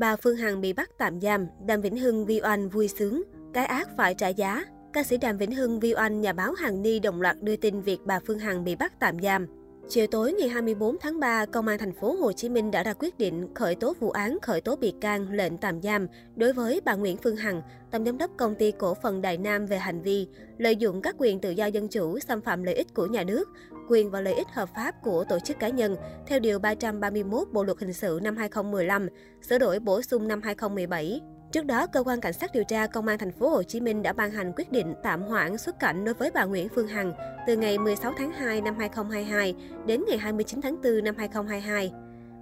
Bà Phương Hằng bị bắt tạm giam, Đàm Vĩnh Hưng vi oanh vui sướng, cái ác phải trả giá. Ca sĩ Đàm Vĩnh Hưng vi oanh nhà báo Hằng Ni đồng loạt đưa tin việc bà Phương Hằng bị bắt tạm giam. Chiều tối ngày 24 tháng 3, Công an thành phố Hồ Chí Minh đã ra quyết định khởi tố vụ án khởi tố bị can lệnh tạm giam đối với bà Nguyễn Phương Hằng, tổng giám đốc công ty cổ phần Đại Nam về hành vi lợi dụng các quyền tự do dân chủ, xâm phạm lợi ích của nhà nước, quyền và lợi ích hợp pháp của tổ chức cá nhân theo điều 331 Bộ luật hình sự năm 2015, sửa đổi bổ sung năm 2017. Trước đó, cơ quan cảnh sát điều tra công an thành phố Hồ Chí Minh đã ban hành quyết định tạm hoãn xuất cảnh đối với bà Nguyễn Phương Hằng từ ngày 16 tháng 2 năm 2022 đến ngày 29 tháng 4 năm 2022.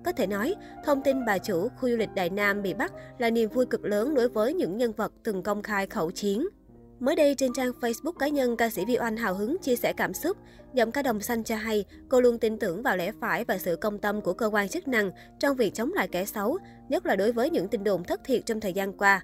Có thể nói, thông tin bà chủ khu du lịch Đại Nam bị bắt là niềm vui cực lớn đối với những nhân vật từng công khai khẩu chiến. Mới đây trên trang Facebook cá nhân, ca sĩ Vi Oanh hào hứng chia sẻ cảm xúc. Giọng ca đồng xanh cho hay, cô luôn tin tưởng vào lẽ phải và sự công tâm của cơ quan chức năng trong việc chống lại kẻ xấu, nhất là đối với những tin đồn thất thiệt trong thời gian qua.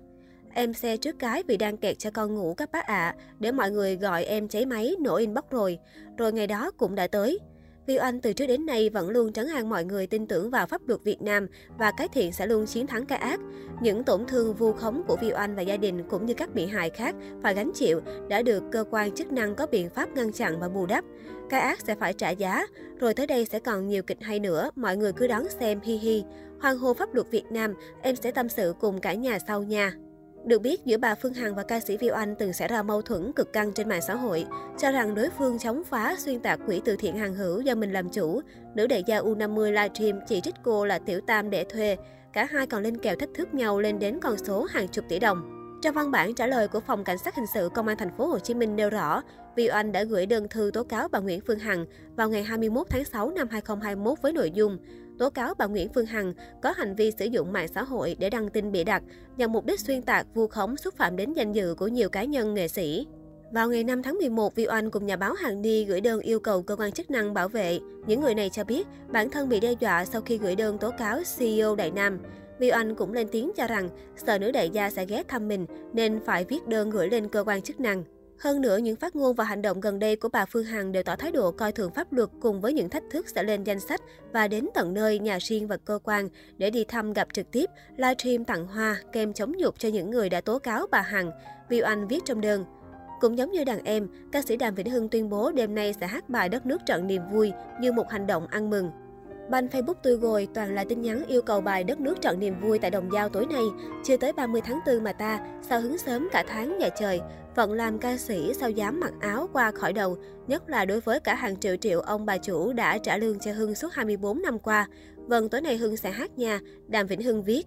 Em xe trước cái vì đang kẹt cho con ngủ các bác ạ, à, để mọi người gọi em cháy máy, nổ inbox rồi. Rồi ngày đó cũng đã tới. Viu Anh từ trước đến nay vẫn luôn trấn an mọi người tin tưởng vào pháp luật Việt Nam và cái thiện sẽ luôn chiến thắng cái ác. Những tổn thương vu khống của Viu Anh và gia đình cũng như các bị hại khác phải gánh chịu đã được cơ quan chức năng có biện pháp ngăn chặn và bù đắp. Cái ác sẽ phải trả giá, rồi tới đây sẽ còn nhiều kịch hay nữa, mọi người cứ đón xem hi hi. Hoàng hô pháp luật Việt Nam, em sẽ tâm sự cùng cả nhà sau nha. Được biết, giữa bà Phương Hằng và ca sĩ Viu Anh từng xảy ra mâu thuẫn cực căng trên mạng xã hội, cho rằng đối phương chống phá xuyên tạc quỹ từ thiện hàng hữu do mình làm chủ. Nữ đại gia U50 livestream chỉ trích cô là tiểu tam để thuê. Cả hai còn lên kèo thách thức nhau lên đến con số hàng chục tỷ đồng. Trong văn bản trả lời của Phòng Cảnh sát Hình sự Công an thành phố Hồ Chí Minh nêu rõ, Vi Oanh đã gửi đơn thư tố cáo bà Nguyễn Phương Hằng vào ngày 21 tháng 6 năm 2021 với nội dung tố cáo bà Nguyễn Phương Hằng có hành vi sử dụng mạng xã hội để đăng tin bịa đặt nhằm mục đích xuyên tạc, vu khống, xúc phạm đến danh dự của nhiều cá nhân nghệ sĩ. Vào ngày 5 tháng 11, Vi Oanh cùng nhà báo Hằng Ni gửi đơn yêu cầu cơ quan chức năng bảo vệ. Những người này cho biết bản thân bị đe dọa sau khi gửi đơn tố cáo CEO Đại Nam. Vi Oanh cũng lên tiếng cho rằng sợ nữ đại gia sẽ ghé thăm mình nên phải viết đơn gửi lên cơ quan chức năng. Hơn nữa, những phát ngôn và hành động gần đây của bà Phương Hằng đều tỏ thái độ coi thường pháp luật cùng với những thách thức sẽ lên danh sách và đến tận nơi nhà riêng và cơ quan để đi thăm gặp trực tiếp, livestream tặng hoa, kèm chống nhục cho những người đã tố cáo bà Hằng. Viu Anh viết trong đơn. Cũng giống như đàn em, ca sĩ Đàm Vĩnh Hưng tuyên bố đêm nay sẽ hát bài Đất nước trận niềm vui như một hành động ăn mừng. Banh Facebook tươi gồi toàn là tin nhắn yêu cầu bài Đất nước trận niềm vui tại Đồng Giao tối nay. Chưa tới 30 tháng 4 mà ta, sao hứng sớm cả tháng nhà trời. Phận làm ca sĩ sao dám mặc áo qua khỏi đầu, nhất là đối với cả hàng triệu triệu ông bà chủ đã trả lương cho Hưng suốt 24 năm qua. Vâng, tối nay Hưng sẽ hát nha, Đàm Vĩnh Hưng viết.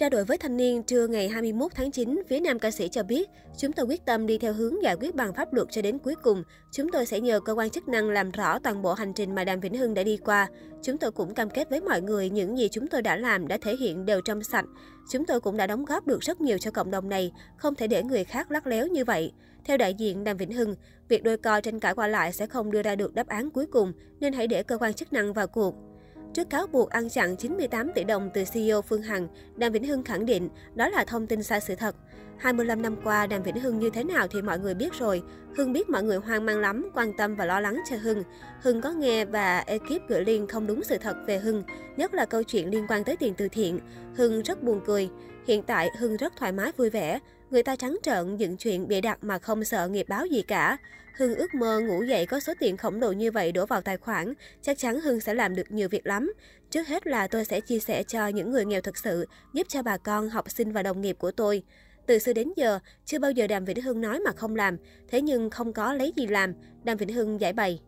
Trao đổi với thanh niên trưa ngày 21 tháng 9, phía nam ca sĩ cho biết, chúng tôi quyết tâm đi theo hướng giải quyết bằng pháp luật cho đến cuối cùng. Chúng tôi sẽ nhờ cơ quan chức năng làm rõ toàn bộ hành trình mà Đàm Vĩnh Hưng đã đi qua. Chúng tôi cũng cam kết với mọi người những gì chúng tôi đã làm đã thể hiện đều trong sạch. Chúng tôi cũng đã đóng góp được rất nhiều cho cộng đồng này, không thể để người khác lắc léo như vậy. Theo đại diện Đàm Vĩnh Hưng, việc đôi co tranh cãi qua lại sẽ không đưa ra được đáp án cuối cùng, nên hãy để cơ quan chức năng vào cuộc. Trước cáo buộc ăn chặn 98 tỷ đồng từ CEO Phương Hằng, Đàm Vĩnh Hưng khẳng định đó là thông tin sai sự thật. 25 năm qua, Đàm Vĩnh Hưng như thế nào thì mọi người biết rồi. Hưng biết mọi người hoang mang lắm, quan tâm và lo lắng cho Hưng. Hưng có nghe và ekip gửi liên không đúng sự thật về Hưng, nhất là câu chuyện liên quan tới tiền từ thiện. Hưng rất buồn cười. Hiện tại, Hưng rất thoải mái vui vẻ. Người ta trắng trợn dựng chuyện bịa đặt mà không sợ nghiệp báo gì cả. Hưng ước mơ ngủ dậy có số tiền khổng lồ như vậy đổ vào tài khoản. Chắc chắn Hưng sẽ làm được nhiều việc lắm. Trước hết là tôi sẽ chia sẻ cho những người nghèo thực sự, giúp cho bà con, học sinh và đồng nghiệp của tôi. Từ xưa đến giờ, chưa bao giờ Đàm Vĩnh Hưng nói mà không làm, thế nhưng không có lấy gì làm, Đàm Vĩnh Hưng giải bày.